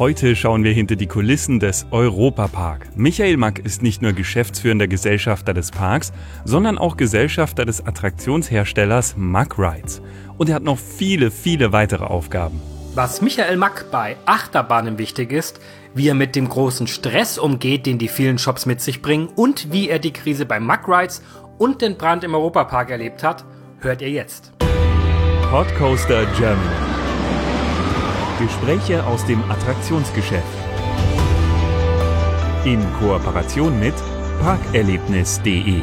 Heute schauen wir hinter die Kulissen des Europapark. Michael Mack ist nicht nur geschäftsführender Gesellschafter des Parks, sondern auch Gesellschafter des Attraktionsherstellers Mack Rides. Und er hat noch viele, viele weitere Aufgaben. Was Michael Mack bei Achterbahnen wichtig ist, wie er mit dem großen Stress umgeht, den die vielen Shops mit sich bringen und wie er die Krise bei Mack Rides und den Brand im Europapark erlebt hat, hört ihr jetzt. Podcoaster Germany. Gespräche aus dem Attraktionsgeschäft. In Kooperation mit parkerlebnis.de.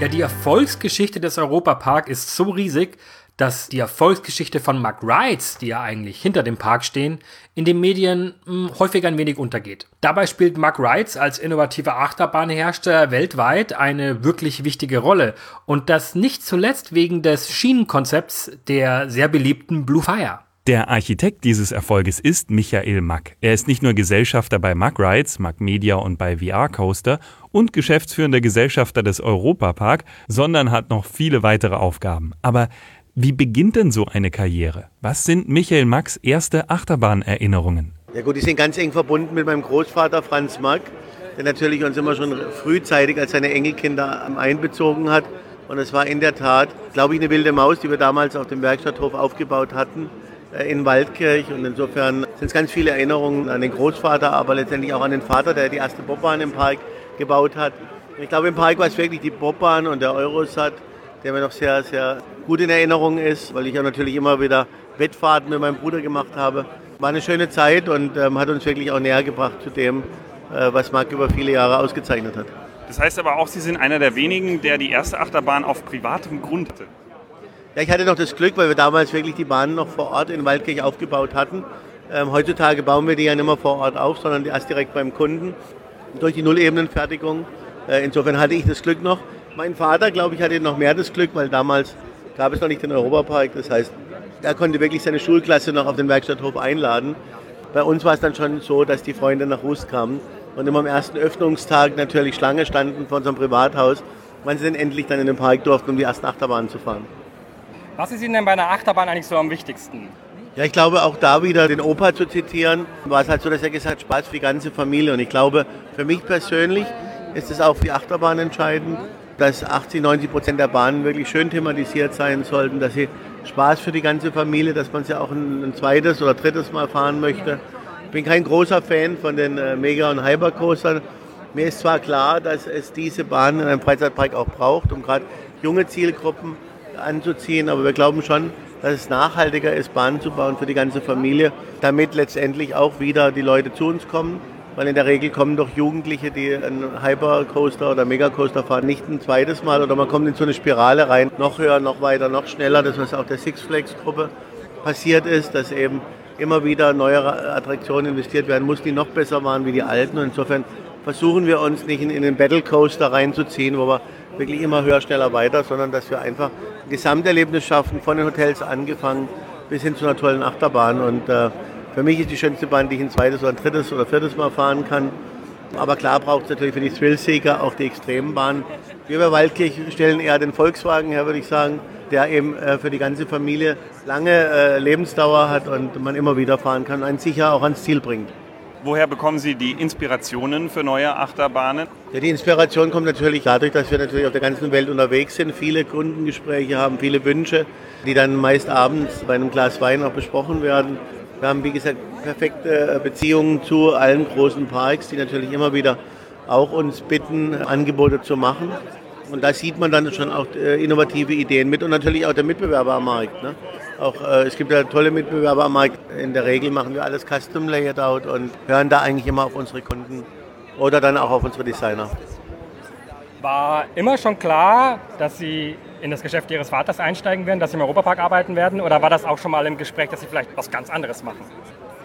Ja, die Erfolgsgeschichte des Europapark ist so riesig, dass die Erfolgsgeschichte von Mark Rides, die ja eigentlich hinter dem Park stehen, in den Medien mh, hm, häufig ein wenig untergeht. Dabei spielt Mark Rides als innovativer Achterbahnhersteller weltweit eine wirklich wichtige Rolle und das nicht zuletzt wegen des Schienenkonzepts der sehr beliebten Blue Fire. Der Architekt dieses Erfolges ist Michael Mack. Er ist nicht nur Gesellschafter bei Mack Rides, Mack Media und bei VR Coaster und geschäftsführender Gesellschafter des Europapark, sondern hat noch viele weitere Aufgaben. Aber wie beginnt denn so eine Karriere? Was sind Michael Macks erste Achterbahnerinnerungen? Ja gut, die sind ganz eng verbunden mit meinem Großvater Franz Mack, der natürlich uns immer schon frühzeitig als seine Enkelkinder einbezogen hat. Und es war in der Tat, glaube ich, eine wilde Maus, die wir damals auf dem Werkstatthof aufgebaut hatten. Äh, in Waldkirch und insofern sind es ganz viele Erinnerungen an den Großvater, aber letztendlich auch an den Vater, der die erste Bobbahn im Park gebaut hat. Ich glaube, im Park war es wirklich die Bobbahn und der Eurosat, der mir noch sehr, sehr gut in Erinnerung ist, weil ich auch natürlich immer wieder Wettfahrten mit meinem Bruder gemacht habe. War eine schöne Zeit und ähm, hat uns wirklich auch näher gebracht zu dem, äh, was Marc über viele Jahre ausgezeichnet hat. Das heißt aber auch, Sie sind einer der wenigen, der die erste Achterbahn auf privatem Grund hatte. Ja, ich hatte noch das Glück, weil wir damals wirklich die Bahnen noch vor Ort in Waldkirch aufgebaut hatten. Ähm, heutzutage bauen wir die ja nicht mehr vor Ort auf, sondern erst direkt beim Kunden durch die Nullebenenfertigung. Äh, insofern hatte ich das Glück noch. Mein Vater, glaube ich, hatte noch mehr das Glück, weil damals gab es noch nicht den Europapark. Das heißt, er konnte wirklich seine Schulklasse noch auf den Werkstatthof einladen. Bei uns war es dann schon so, dass die Freunde nach Rust kamen und immer am ersten Öffnungstag natürlich Schlange standen vor unserem Privathaus, wann sie dann endlich dann in den Park durften, um die ersten Achterbahnen zu fahren. Was ist Ihnen denn bei einer Achterbahn eigentlich so am wichtigsten? Ja, ich glaube, auch da wieder den Opa zu zitieren, war es halt so, dass er gesagt hat, Spaß für die ganze Familie. Und ich glaube, für mich persönlich ist es auch für die Achterbahn entscheidend, dass 80, 90 Prozent der Bahnen wirklich schön thematisiert sein sollten, dass sie Spaß für die ganze Familie, dass man sie auch ein, ein zweites oder drittes Mal fahren möchte. Ich bin kein großer Fan von den äh, Mega- und Hypercoastern. Mir ist zwar klar, dass es diese Bahnen in einem Freizeitpark auch braucht, um gerade junge Zielgruppen anzuziehen, aber wir glauben schon, dass es nachhaltiger ist, Bahnen zu bauen für die ganze Familie, damit letztendlich auch wieder die Leute zu uns kommen. Weil in der Regel kommen doch Jugendliche, die einen Hypercoaster oder Megacoaster fahren, nicht ein zweites Mal oder man kommt in so eine Spirale rein, noch höher, noch weiter, noch schneller. Das, was auch der Six Flags Gruppe passiert ist, dass eben immer wieder neue Attraktionen investiert werden muss, die noch besser waren wie die alten. Und insofern versuchen wir uns nicht in, den Battle Coaster reinzuziehen, wo wir wirklich immer höher, schneller, weiter, sondern dass wir einfach ein Gesamterlebnis schaffen, von den Hotels angefangen bis hin zu einer tollen Achterbahn. Und äh, für mich ist die schönste Bahn, die ich ein zweites oder ein drittes oder viertes Mal fahren kann. Aber klar braucht es natürlich für die Thrillseeker auch die Extrembahn. Wir bei Waldkirch stellen eher den Volkswagen her, würde ich sagen, der eben äh, für die ganze Familie lange äh, Lebensdauer hat und man immer wieder fahren kann und einen sicher auch ans Ziel bringt. Woher bekommen Sie die Inspirationen für neue Achterbahnen? Ja, die Inspiration kommt natürlich dadurch, dass wir natürlich auf der ganzen Welt unterwegs sind, viele Kundengespräche haben, viele Wünsche, die dann meist abends bei einem Glas Wein auch besprochen werden. Wir haben, wie gesagt, perfekte Beziehungen zu allen großen Parks, die natürlich immer wieder auch uns bitten, Angebote zu machen. Und da sieht man dann schon auch äh, innovative Ideen mit und natürlich auch der Mitbewerber am Markt. Ne? Auch, äh, es gibt ja tolle Mitbewerber am Markt. In der Regel machen wir alles Custom Layout und hören da eigentlich immer auf unsere Kunden oder dann auch auf unsere Designer. War immer schon klar, dass Sie in das Geschäft Ihres Vaters einsteigen werden, dass Sie im Europapark arbeiten werden? Oder war das auch schon mal im Gespräch, dass Sie vielleicht was ganz anderes machen?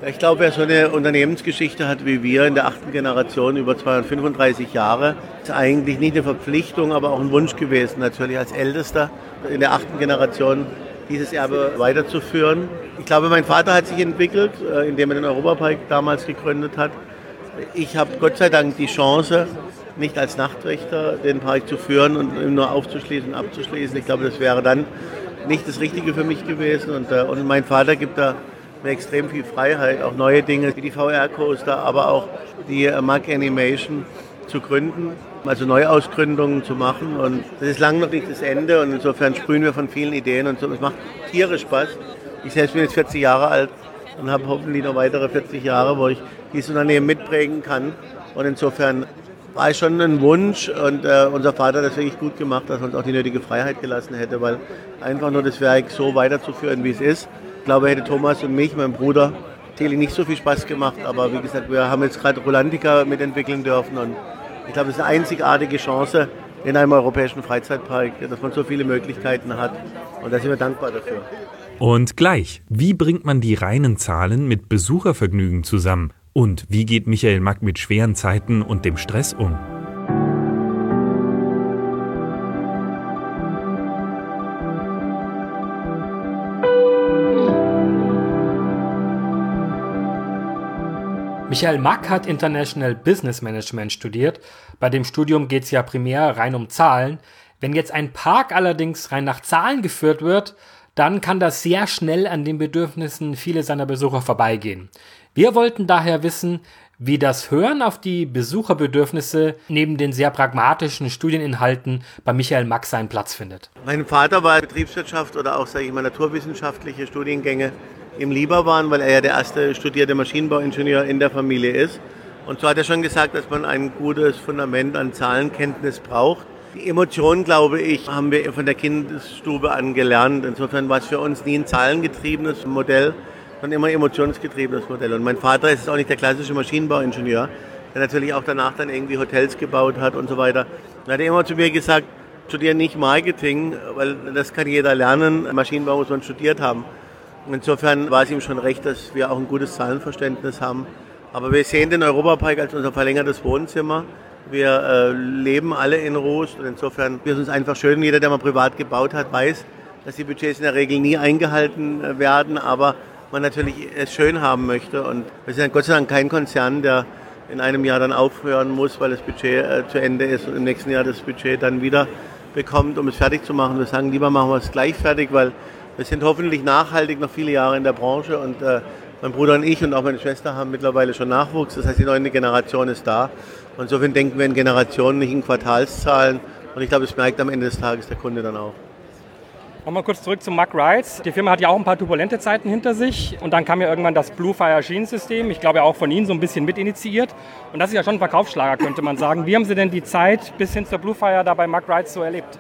Ich glaube, wer so eine Unternehmensgeschichte hat wie wir in der achten Generation über 235 Jahre, ist eigentlich nicht eine Verpflichtung, aber auch ein Wunsch gewesen, natürlich als Ältester in der achten Generation dieses Erbe weiterzuführen. Ich glaube, mein Vater hat sich entwickelt, äh, indem er den Europapark damals gegründet hat. Ich habe Gott sei Dank die Chance, nicht als Nachtwächter den Park zu führen und ihn nur aufzuschließen und abzuschließen. Ich glaube, das wäre dann nicht das Richtige für mich gewesen. Und, äh, und mein Vater gibt da mir extrem viel Freiheit, auch neue Dinge wie die VR-Coaster, aber auch die äh, Mac Animation zu gründen, also Neuausgründungen zu machen. Und das ist lange noch nicht das Ende und insofern sprühen wir von vielen Ideen und so. Es macht tierisch Spaß. Ich selbst bin jetzt 40 Jahre alt und habe hoffentlich noch weitere 40 Jahre, wo ich dieses Unternehmen mitprägen kann. Und insofern war es schon ein Wunsch und äh, unser Vater hat das wirklich gut gemacht, dass er uns auch die nötige Freiheit gelassen hätte, weil einfach nur das Werk so weiterzuführen, wie es ist, ich glaube, hätte Thomas und mich, mein Bruder, Tele nicht so viel Spaß gemacht, aber wie gesagt, wir haben jetzt gerade Rolantica mitentwickeln dürfen und ich glaube, es ist eine einzigartige Chance in einem europäischen Freizeitpark, dass man so viele Möglichkeiten hat und da sind wir dankbar dafür. Und gleich, wie bringt man die reinen Zahlen mit Besuchervergnügen zusammen? Und wie geht Michael Mack mit schweren Zeiten und dem Stress um? Michael Mack hat International Business Management studiert. Bei dem Studium geht es ja primär rein um Zahlen. Wenn jetzt ein Park allerdings rein nach Zahlen geführt wird, dann kann das sehr schnell an den Bedürfnissen vieler seiner Besucher vorbeigehen. Wir wollten daher wissen, wie das Hören auf die Besucherbedürfnisse neben den sehr pragmatischen Studieninhalten bei Michael Mack seinen Platz findet. Mein Vater war Betriebswirtschaft oder auch, sage ich mal, naturwissenschaftliche Studiengänge ihm lieber waren, weil er ja der erste studierte Maschinenbauingenieur in der Familie ist. Und so hat er schon gesagt, dass man ein gutes Fundament an Zahlenkenntnis braucht. Die Emotionen, glaube ich, haben wir von der Kindesstube an gelernt. Insofern war es für uns nie ein zahlengetriebenes Modell, sondern immer ein emotionsgetriebenes Modell. Und mein Vater ist auch nicht der klassische Maschinenbauingenieur, der natürlich auch danach dann irgendwie Hotels gebaut hat und so weiter. Er hat immer zu mir gesagt, studiere nicht Marketing, weil das kann jeder lernen. Maschinenbau muss man studiert haben. Insofern war es ihm schon recht, dass wir auch ein gutes Zahlenverständnis haben. Aber wir sehen den Europapark als unser verlängertes Wohnzimmer. Wir äh, leben alle in Rust und insofern ist es uns einfach schön, jeder, der mal privat gebaut hat, weiß, dass die Budgets in der Regel nie eingehalten äh, werden, aber man natürlich es schön haben möchte. Und wir sind Gott sei Dank kein Konzern, der in einem Jahr dann aufhören muss, weil das Budget äh, zu Ende ist und im nächsten Jahr das Budget dann wieder bekommt, um es fertig zu machen. Wir sagen, lieber machen wir es gleich fertig, weil wir sind hoffentlich nachhaltig noch viele Jahre in der Branche und äh, mein Bruder und ich und auch meine Schwester haben mittlerweile schon Nachwuchs. Das heißt, die neue Generation ist da. Und insofern denken wir in Generationen, nicht in Quartalszahlen. Und ich glaube, es merkt am Ende des Tages der Kunde dann auch. Nochmal kurz zurück zu Mack Rides. Die Firma hat ja auch ein paar turbulente Zeiten hinter sich und dann kam ja irgendwann das Blue Fire Schienensystem. Ich glaube auch von Ihnen so ein bisschen mitinitiiert. Und das ist ja schon ein Verkaufsschlager, könnte man sagen. Wie haben Sie denn die Zeit bis hin zur Blue Fire da bei Mack Rides so erlebt?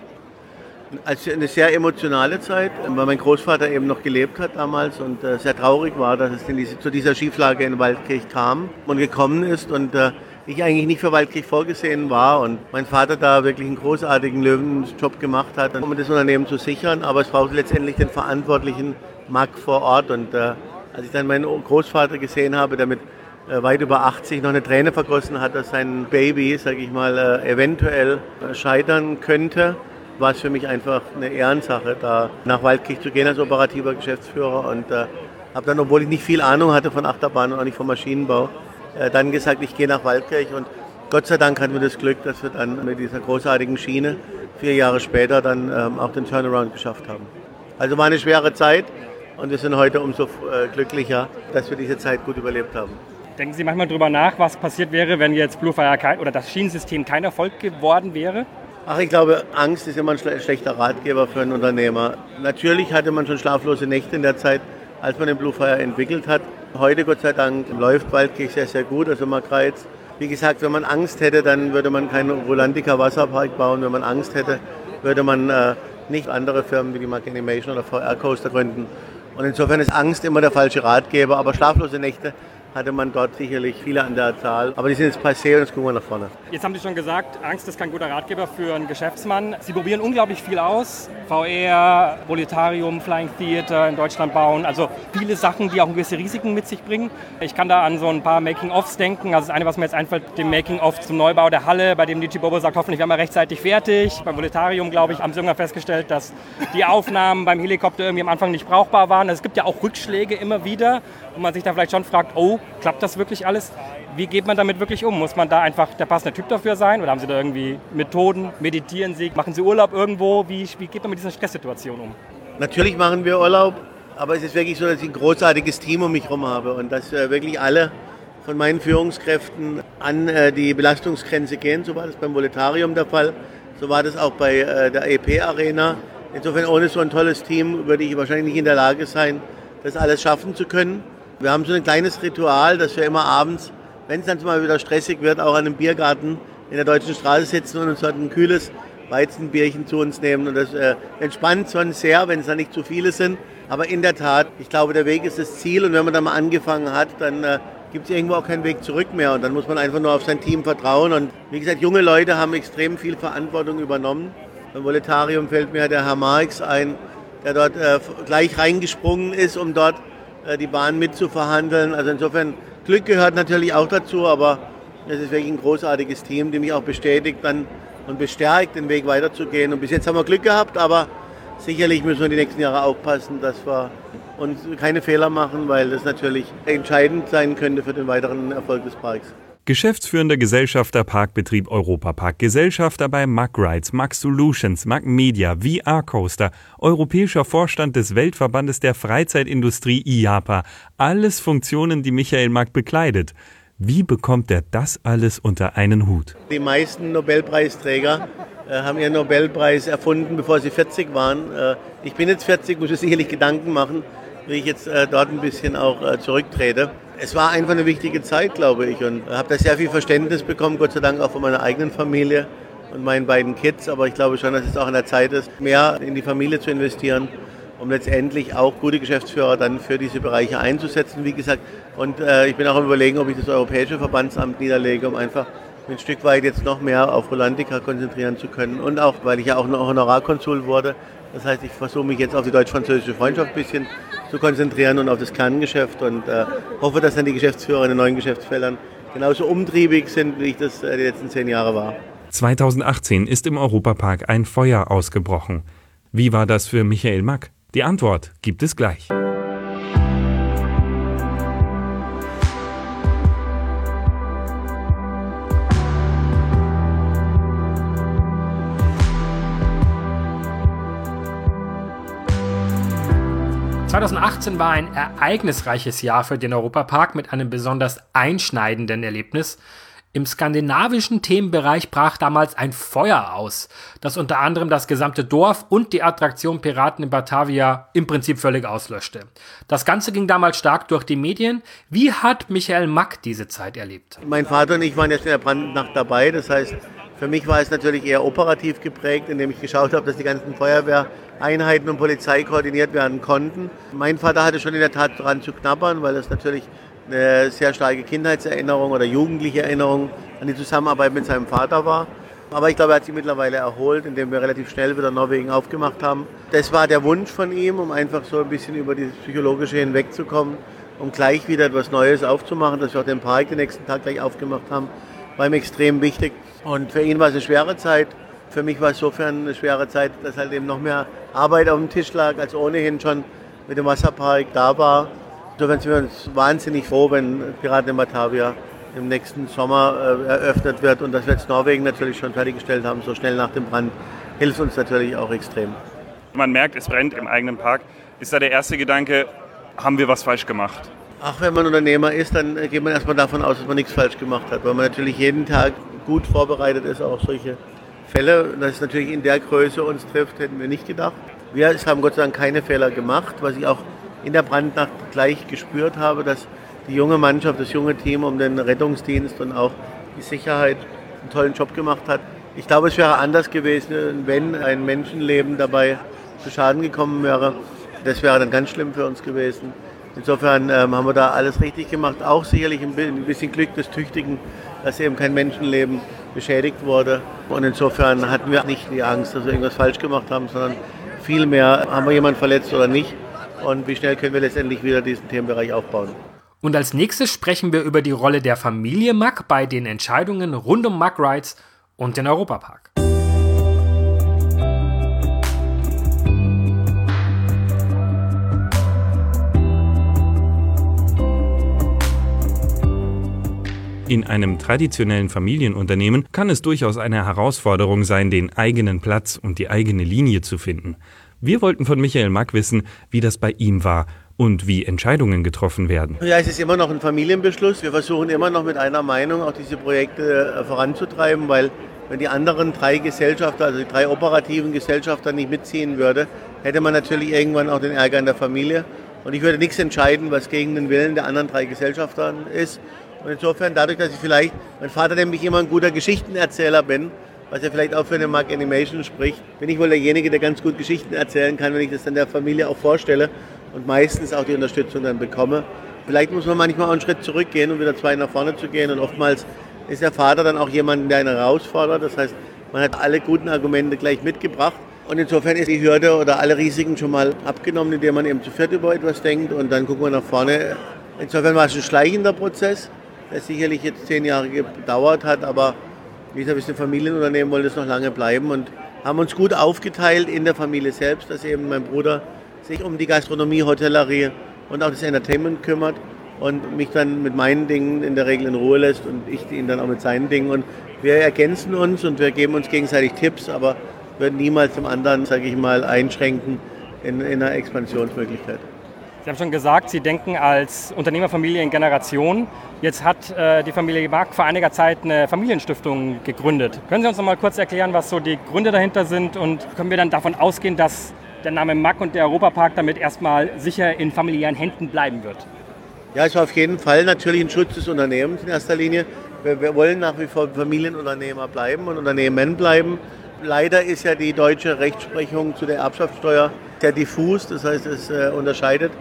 Als eine sehr emotionale Zeit, weil mein Großvater eben noch gelebt hat damals und äh, sehr traurig war, dass es zu dieser Schieflage in Waldkirch kam und gekommen ist und äh, ich eigentlich nicht für Waldkirch vorgesehen war und mein Vater da wirklich einen großartigen Löwenjob gemacht hat, um das Unternehmen zu sichern, aber es brauchte letztendlich den verantwortlichen Markt vor Ort und äh, als ich dann meinen Großvater gesehen habe, der mit weit über 80 noch eine Träne vergossen hat, dass sein Baby, sage ich mal, eventuell scheitern könnte, war es für mich einfach eine Ehrensache, da nach Waldkirch zu gehen als operativer Geschäftsführer und äh, habe dann, obwohl ich nicht viel Ahnung hatte von Achterbahn und auch nicht vom Maschinenbau, äh, dann gesagt, ich gehe nach Waldkirch und Gott sei Dank hatten wir das Glück, dass wir dann mit dieser großartigen Schiene vier Jahre später dann ähm, auch den Turnaround geschafft haben. Also war eine schwere Zeit und wir sind heute umso äh, glücklicher, dass wir diese Zeit gut überlebt haben. Denken Sie manchmal darüber nach, was passiert wäre, wenn jetzt Bluefire kein, oder das Schienensystem kein Erfolg geworden wäre? Ach, ich glaube, Angst ist immer ein schlechter Ratgeber für einen Unternehmer. Natürlich hatte man schon schlaflose Nächte in der Zeit, als man den Blue Fire entwickelt hat. Heute, Gott sei Dank, läuft Waldkirch sehr, sehr gut, also Markreiz. Wie gesagt, wenn man Angst hätte, dann würde man keinen Rolantica Wasserpark bauen. Wenn man Angst hätte, würde man äh, nicht andere Firmen wie die Mark Animation oder VR Coaster gründen. Und insofern ist Angst immer der falsche Ratgeber, aber schlaflose Nächte hatte man dort sicherlich viele an der Zahl. Aber die sind jetzt passé und jetzt gucken wir nach vorne. Jetzt haben Sie schon gesagt, Angst ist kein guter Ratgeber für einen Geschäftsmann. Sie probieren unglaublich viel aus. VR, Voletarium, Flying Theater in Deutschland bauen. Also viele Sachen, die auch gewisse Risiken mit sich bringen. Ich kann da an so ein paar Making-ofs denken. Also das eine, was mir jetzt einfällt, dem Making-of zum Neubau der Halle, bei dem die Bobo sagt, hoffentlich werden wir rechtzeitig fertig. Beim Voletarium, glaube ich, haben sie irgendwann festgestellt, dass die Aufnahmen beim Helikopter irgendwie am Anfang nicht brauchbar waren. Also es gibt ja auch Rückschläge immer wieder, wo man sich da vielleicht schon fragt, oh, klappt das wirklich alles? Wie geht man damit wirklich um? Muss man da einfach der passende Typ dafür sein? Oder haben Sie da irgendwie Methoden? Meditieren Sie? Machen Sie Urlaub irgendwo? Wie, wie geht man mit dieser Stresssituation um? Natürlich machen wir Urlaub. Aber es ist wirklich so, dass ich ein großartiges Team um mich herum habe und dass äh, wirklich alle von meinen Führungskräften an äh, die Belastungsgrenze gehen. So war das beim Voletarium der Fall. So war das auch bei äh, der EP Arena. Insofern ohne so ein tolles Team würde ich wahrscheinlich nicht in der Lage sein, das alles schaffen zu können. Wir haben so ein kleines Ritual, dass wir immer abends, wenn es dann mal wieder stressig wird, auch an einem Biergarten in der Deutschen Straße sitzen und uns dort ein kühles Weizenbierchen zu uns nehmen. Und das äh, entspannt schon sehr, wenn es da nicht zu viele sind. Aber in der Tat, ich glaube, der Weg ist das Ziel. Und wenn man da mal angefangen hat, dann äh, gibt es irgendwo auch keinen Weg zurück mehr. Und dann muss man einfach nur auf sein Team vertrauen. Und wie gesagt, junge Leute haben extrem viel Verantwortung übernommen. Beim Voletarium fällt mir der Herr Marx ein, der dort äh, gleich reingesprungen ist, um dort die Bahn mitzuverhandeln. Also insofern, Glück gehört natürlich auch dazu, aber es ist wirklich ein großartiges Team, die mich auch bestätigt dann und bestärkt, den Weg weiterzugehen. Und bis jetzt haben wir Glück gehabt, aber sicherlich müssen wir die nächsten Jahre aufpassen, dass wir uns keine Fehler machen, weil das natürlich entscheidend sein könnte für den weiteren Erfolg des Parks. Geschäftsführender Gesellschafter Parkbetrieb Europapark, Gesellschafter bei Mack Rides, Mack Solutions, Mack Media, VR Coaster, europäischer Vorstand des Weltverbandes der Freizeitindustrie IAPA. Alles Funktionen, die Michael Mack bekleidet. Wie bekommt er das alles unter einen Hut? Die meisten Nobelpreisträger äh, haben ihren Nobelpreis erfunden, bevor sie 40 waren. Äh, ich bin jetzt 40, muss mir sicherlich Gedanken machen, wie ich jetzt äh, dort ein bisschen auch äh, zurücktrete es war einfach eine wichtige Zeit, glaube ich, und habe da sehr viel Verständnis bekommen, Gott sei Dank auch von meiner eigenen Familie und meinen beiden Kids. Aber ich glaube schon, dass es auch an der Zeit ist, mehr in die Familie zu investieren, um letztendlich auch gute Geschäftsführer dann für diese Bereiche einzusetzen, wie gesagt. Und äh, ich bin auch am Überlegen, ob ich das Europäische Verbandsamt niederlege, um einfach ein Stück weit jetzt noch mehr auf Rolantica konzentrieren zu können. Und auch, weil ich ja auch noch Honorarkonsul wurde. Das heißt, ich versuche mich jetzt auf die deutsch-französische Freundschaft ein bisschen zu konzentrieren und auf das Kerngeschäft und äh, hoffe, dass dann die Geschäftsführer in den neuen Geschäftsfeldern genauso umtriebig sind, wie ich das äh, die letzten zehn Jahre war. 2018 ist im Europapark ein Feuer ausgebrochen. Wie war das für Michael Mack? Die Antwort gibt es gleich. 2018 war ein ereignisreiches Jahr für den Europapark mit einem besonders einschneidenden Erlebnis. Im skandinavischen Themenbereich brach damals ein Feuer aus, das unter anderem das gesamte Dorf und die Attraktion Piraten in Batavia im Prinzip völlig auslöschte. Das Ganze ging damals stark durch die Medien. Wie hat Michael Mack diese Zeit erlebt? Mein Vater und ich waren jetzt in der Brandnacht dabei. Das heißt, für mich war es natürlich eher operativ geprägt, indem ich geschaut habe, dass die ganzen Feuerwehr Einheiten und Polizei koordiniert werden konnten. Mein Vater hatte schon in der Tat daran zu knabbern, weil es natürlich eine sehr starke Kindheitserinnerung oder jugendliche Erinnerung an die Zusammenarbeit mit seinem Vater war. Aber ich glaube, er hat sich mittlerweile erholt, indem wir relativ schnell wieder Norwegen aufgemacht haben. Das war der Wunsch von ihm, um einfach so ein bisschen über dieses Psychologische hinwegzukommen, um gleich wieder etwas Neues aufzumachen, dass wir auch den Park den nächsten Tag gleich aufgemacht haben, war ihm extrem wichtig. Und für ihn war es eine schwere Zeit. Für mich war es insofern eine schwere Zeit, dass halt eben noch mehr Arbeit auf dem Tisch lag, als ohnehin schon mit dem Wasserpark da war. Insofern sind wir uns wahnsinnig froh, wenn Piraten in Batavia im nächsten Sommer äh, eröffnet wird und dass wir jetzt Norwegen natürlich schon fertiggestellt haben, so schnell nach dem Brand, hilft uns natürlich auch extrem. Man merkt, es brennt im eigenen Park. Ist da der erste Gedanke, haben wir was falsch gemacht? Ach, wenn man Unternehmer ist, dann geht man erstmal davon aus, dass man nichts falsch gemacht hat, weil man natürlich jeden Tag gut vorbereitet ist auf solche Fälle. Dass es natürlich in der Größe uns trifft, hätten wir nicht gedacht. Wir haben Gott sei Dank keine Fehler gemacht, was ich auch in der Brandnacht gleich gespürt habe, dass die junge Mannschaft, das junge Team um den Rettungsdienst und auch die Sicherheit einen tollen Job gemacht hat. Ich glaube, es wäre anders gewesen, wenn ein Menschenleben dabei zu Schaden gekommen wäre. Das wäre dann ganz schlimm für uns gewesen. Insofern ähm, haben wir da alles richtig gemacht. Auch sicherlich ein bisschen Glück des Tüchtigen, dass eben kein Menschenleben beschädigt wurde. Und insofern hatten wir nicht die Angst, dass wir irgendwas falsch gemacht haben, sondern vielmehr haben wir jemanden verletzt oder nicht. Und wie schnell können wir letztendlich wieder diesen Themenbereich aufbauen. Und als nächstes sprechen wir über die Rolle der Familie Mack bei den Entscheidungen rund um Mack Rides und den Europapark. In einem traditionellen Familienunternehmen kann es durchaus eine Herausforderung sein, den eigenen Platz und die eigene Linie zu finden. Wir wollten von Michael Mack wissen, wie das bei ihm war und wie Entscheidungen getroffen werden. Ja, es ist immer noch ein Familienbeschluss. Wir versuchen immer noch mit einer Meinung auch diese Projekte äh, voranzutreiben, weil wenn die anderen drei Gesellschafter, also die drei operativen Gesellschafter nicht mitziehen würde, hätte man natürlich irgendwann auch den Ärger in der Familie. Und ich würde nichts entscheiden, was gegen den Willen der anderen drei Gesellschafter ist. Und insofern, dadurch, dass ich vielleicht, mein Vater nämlich immer ein guter Geschichtenerzähler bin, was ja vielleicht auch für eine Mark Animation spricht, bin ich wohl derjenige, der ganz gut Geschichten erzählen kann, wenn ich das dann der Familie auch vorstelle und meistens auch die Unterstützung dann bekomme. Vielleicht muss man manchmal auch einen Schritt zurückgehen, um wieder zwei nach vorne zu gehen. Und oftmals ist der Vater dann auch jemand, der einen herausfordert. Das heißt, man hat alle guten Argumente gleich mitgebracht. Und insofern ist die Hürde oder alle Risiken schon mal abgenommen, indem man eben zu viert über etwas denkt und dann gucken wir nach vorne. Insofern war es ein schleichender Prozess, der sicherlich jetzt zehn Jahre gedauert hat, aber wie gesagt, wir sind Familienunternehmen, wollen das noch lange bleiben und haben uns gut aufgeteilt in der Familie selbst, dass eben mein Bruder sich um die Gastronomie, Hotellerie und auch das Entertainment kümmert und mich dann mit meinen Dingen in der Regel in Ruhe lässt und ich ihn dann auch mit seinen Dingen. Und wir ergänzen uns und wir geben uns gegenseitig Tipps, aber würden niemals zum anderen, sage ich mal, einschränken in, in einer Expansionsmöglichkeit. Sie haben schon gesagt, Sie denken als Unternehmerfamilie in Generation. Jetzt hat äh, die Familie Mark vor einiger Zeit eine Familienstiftung gegründet. Können Sie uns noch mal kurz erklären, was so die Gründe dahinter sind und können wir dann davon ausgehen, dass der Name Mack und der Europapark damit erstmal sicher in familiären Händen bleiben wird? Ja, es war auf jeden Fall natürlich ein Schutz des Unternehmens in erster Linie. Wir, wir wollen nach wie vor Familienunternehmer bleiben und Unternehmen bleiben. Leider ist ja die deutsche Rechtsprechung zu der Erbschaftssteuer sehr diffus, das heißt, es äh, unterscheidet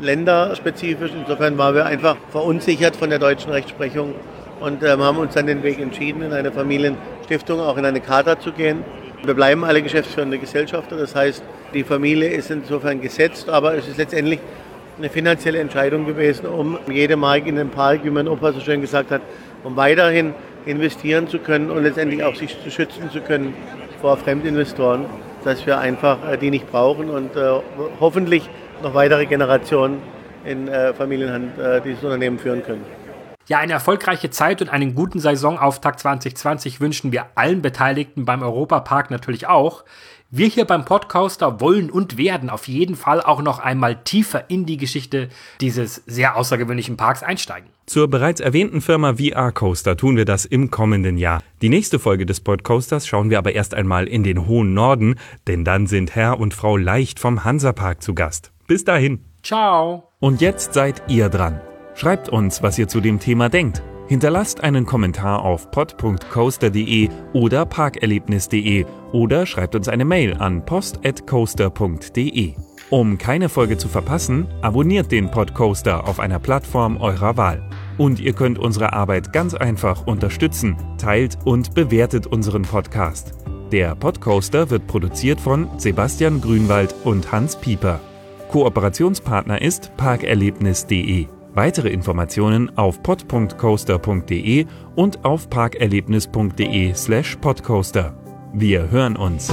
länderspezifisch. Insofern waren wir einfach verunsichert von der deutschen Rechtsprechung und ähm, haben uns dann den Weg entschieden, in eine Familienstiftung, auch in eine Charta zu gehen. Wir bleiben alle geschäftsführende Gesellschafter, das heißt, die Familie ist insofern gesetzt, aber es ist letztendlich eine finanzielle Entscheidung gewesen, um jede Mark in den Park, wie mein Opa so schön gesagt hat, um weiterhin investieren zu können und letztendlich auch sich zu schützen zu können vor Fremdinvestoren, dass wir einfach äh, die nicht brauchen und äh, hoffentlich noch weitere Generationen in äh, Familienhand dieses Unternehmen führen können. Ja, eine erfolgreiche Zeit und einen guten Saisonauftakt 2020 wünschen wir allen Beteiligten beim Europapark natürlich auch. Wir hier beim Podcaster wollen und werden auf jeden Fall auch noch einmal tiefer in die Geschichte dieses sehr außergewöhnlichen Parks einsteigen. Zur bereits erwähnten Firma VR Coaster tun wir das im kommenden Jahr. Die nächste Folge des Podcoasters schauen wir aber erst einmal in den hohen Norden, denn dann sind Herr und Frau Leicht vom Hansapark zu Gast. Bis dahin. Ciao. Und jetzt seid ihr dran. Schreibt uns, was ihr zu dem Thema denkt. Hinterlasst einen Kommentar auf pod.coaster.de oder parkerlebnis.de oder schreibt uns eine Mail an post@coaster.de. Um keine Folge zu verpassen, abonniert den Podcoaster auf einer Plattform eurer Wahl. Und ihr könnt unsere Arbeit ganz einfach unterstützen. Teilt und bewertet unseren Podcast. Der Podcoaster wird produziert von Sebastian Grünwald und Hans Pieper. Kooperationspartner ist parkerlebnis.de. Weitere Informationen auf pod.coaster.de und auf parkerlebnis.de slash podcoaster. Wir hören uns.